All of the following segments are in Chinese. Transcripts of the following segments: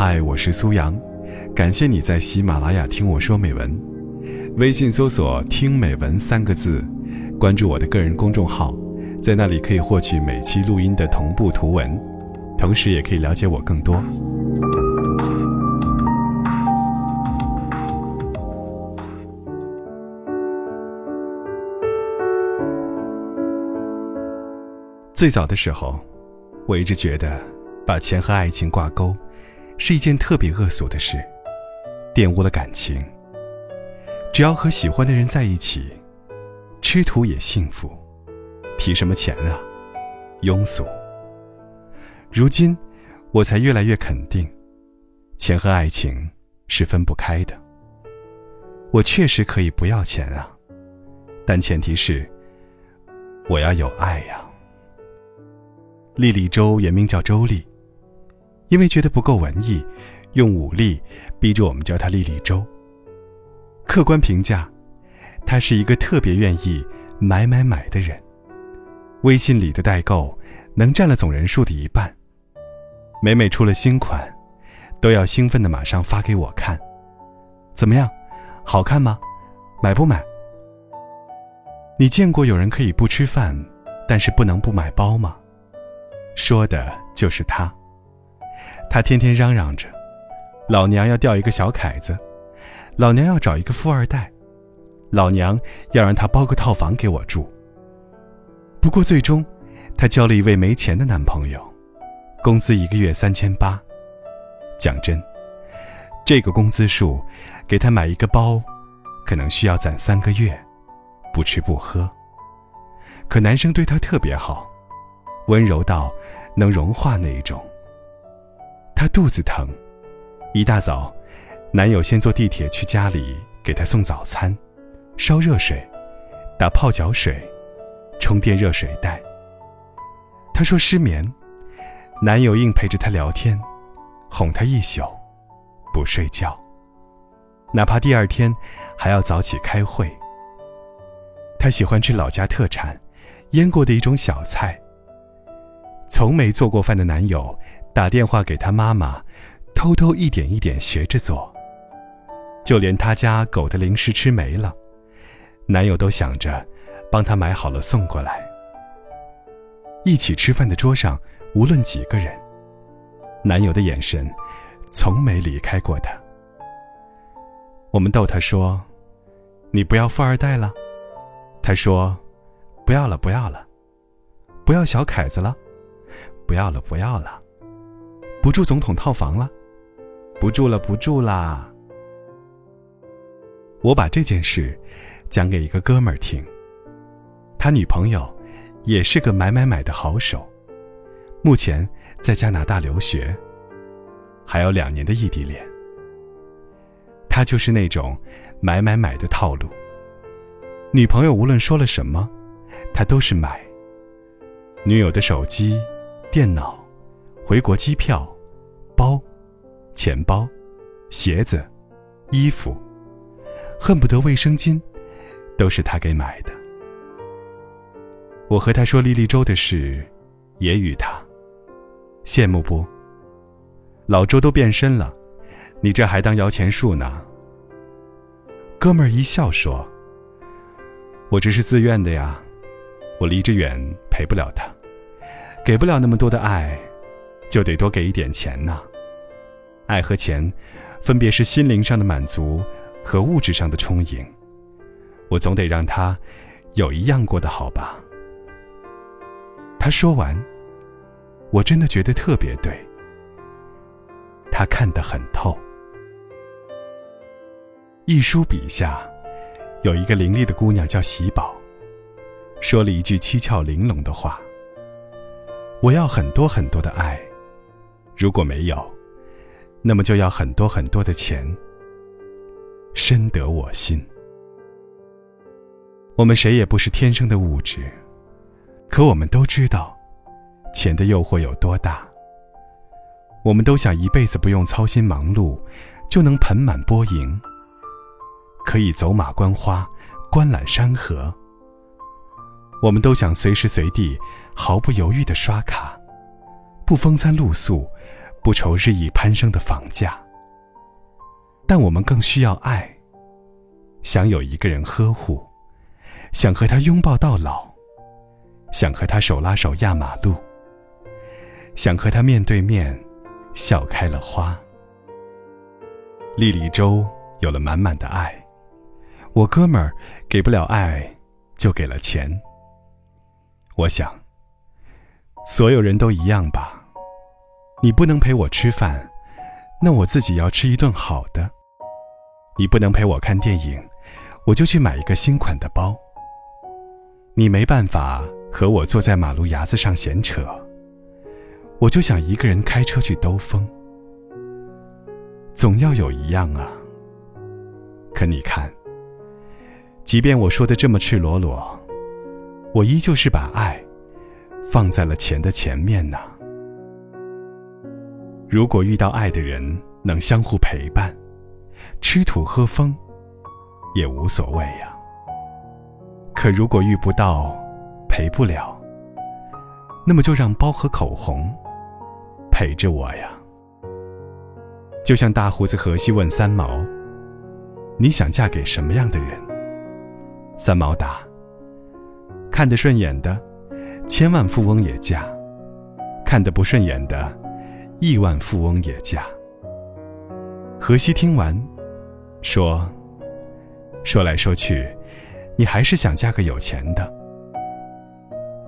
嗨，我是苏阳，感谢你在喜马拉雅听我说美文。微信搜索“听美文”三个字，关注我的个人公众号，在那里可以获取每期录音的同步图文，同时也可以了解我更多。最早的时候，我一直觉得把钱和爱情挂钩。是一件特别恶俗的事，玷污了感情。只要和喜欢的人在一起，吃土也幸福，提什么钱啊？庸俗。如今，我才越来越肯定，钱和爱情是分不开的。我确实可以不要钱啊，但前提是我要有爱呀。莉莉周原名叫周丽。因为觉得不够文艺，用武力逼着我们叫他莉莉周。客观评价，他是一个特别愿意买买买的人。微信里的代购能占了总人数的一半。每每出了新款，都要兴奋的马上发给我看。怎么样，好看吗？买不买？你见过有人可以不吃饭，但是不能不买包吗？说的就是他。他天天嚷嚷着：“老娘要钓一个小凯子，老娘要找一个富二代，老娘要让他包个套房给我住。”不过最终，他交了一位没钱的男朋友，工资一个月三千八。讲真，这个工资数，给他买一个包，可能需要攒三个月，不吃不喝。可男生对她特别好，温柔到能融化那一种。她肚子疼，一大早，男友先坐地铁去家里给她送早餐，烧热水，打泡脚水，充电热水袋。她说失眠，男友硬陪着她聊天，哄她一宿，不睡觉，哪怕第二天还要早起开会。她喜欢吃老家特产，腌过的一种小菜。从没做过饭的男友。打电话给他妈妈，偷偷一点一点学着做。就连他家狗的零食吃没了，男友都想着帮他买好了送过来。一起吃饭的桌上，无论几个人，男友的眼神从没离开过他。我们逗他说：“你不要富二代了。”他说：“不要了，不要了，不要小凯子了，不要了，不要了。”不住总统套房了，不住了，不住啦！我把这件事讲给一个哥们儿听，他女朋友也是个买买买的好手，目前在加拿大留学，还有两年的异地恋。他就是那种买买买的套路，女朋友无论说了什么，他都是买。女友的手机、电脑。回国机票、包、钱包、鞋子、衣服，恨不得卫生巾都是他给买的。我和他说莉莉周的事，也与他羡慕不？老周都变身了，你这还当摇钱树呢？哥们儿一笑说：“我这是自愿的呀，我离着远，陪不了他，给不了那么多的爱。”就得多给一点钱呢。爱和钱，分别是心灵上的满足和物质上的充盈。我总得让他有一样过得好吧。他说完，我真的觉得特别对。他看得很透。一书笔下，有一个伶俐的姑娘叫喜宝，说了一句七窍玲珑的话：“我要很多很多的爱。”如果没有，那么就要很多很多的钱。深得我心。我们谁也不是天生的物质，可我们都知道，钱的诱惑有多大。我们都想一辈子不用操心忙碌，就能盆满钵盈，可以走马观花，观览山河。我们都想随时随地毫不犹豫的刷卡，不风餐露宿。不愁日益攀升的房价。但我们更需要爱，想有一个人呵护，想和他拥抱到老，想和他手拉手压马路，想和他面对面笑开了花。莉莉周有了满满的爱，我哥们儿给不了爱，就给了钱。我想，所有人都一样吧。你不能陪我吃饭，那我自己要吃一顿好的。你不能陪我看电影，我就去买一个新款的包。你没办法和我坐在马路牙子上闲扯，我就想一个人开车去兜风。总要有一样啊。可你看，即便我说的这么赤裸裸，我依旧是把爱放在了钱的前面呢。如果遇到爱的人，能相互陪伴。吃土喝风，也无所谓呀。可如果遇不到，陪不了，那么就让包和口红陪着我呀。就像大胡子荷西问三毛：“你想嫁给什么样的人？”三毛答：“看得顺眼的，千万富翁也嫁；看得不顺眼的，亿万富翁也嫁。”荷西听完。说，说来说去，你还是想嫁个有钱的。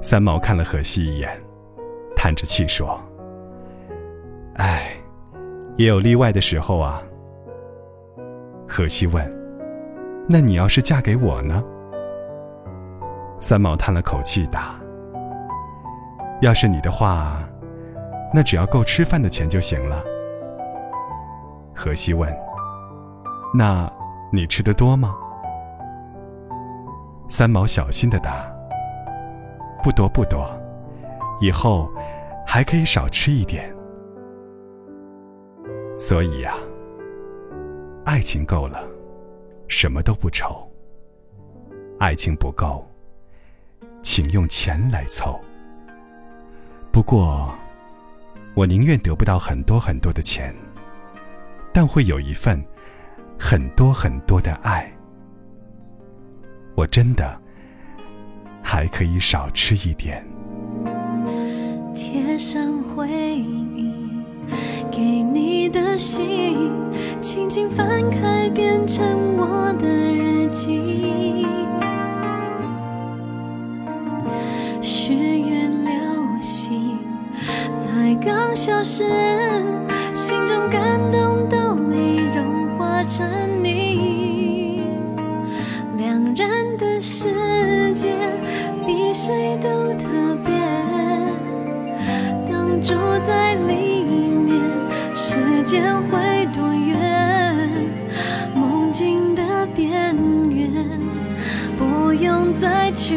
三毛看了荷西一眼，叹着气说：“哎，也有例外的时候啊。”荷西问：“那你要是嫁给我呢？”三毛叹了口气答：“要是你的话，那只要够吃饭的钱就行了。”荷西问。那，你吃的多吗？三毛小心的答：“不多不多，以后还可以少吃一点。”所以呀，爱情够了，什么都不愁；爱情不够，请用钱来凑。不过，我宁愿得不到很多很多的钱，但会有一份。很多很多的爱，我真的还可以少吃一点。贴上回忆给你的信，轻轻翻开，我的日记。消失，心中感动都已融化成你。两人的。世界比谁都特别，刚住在里面，时间会多远？梦境的边缘，不用再去。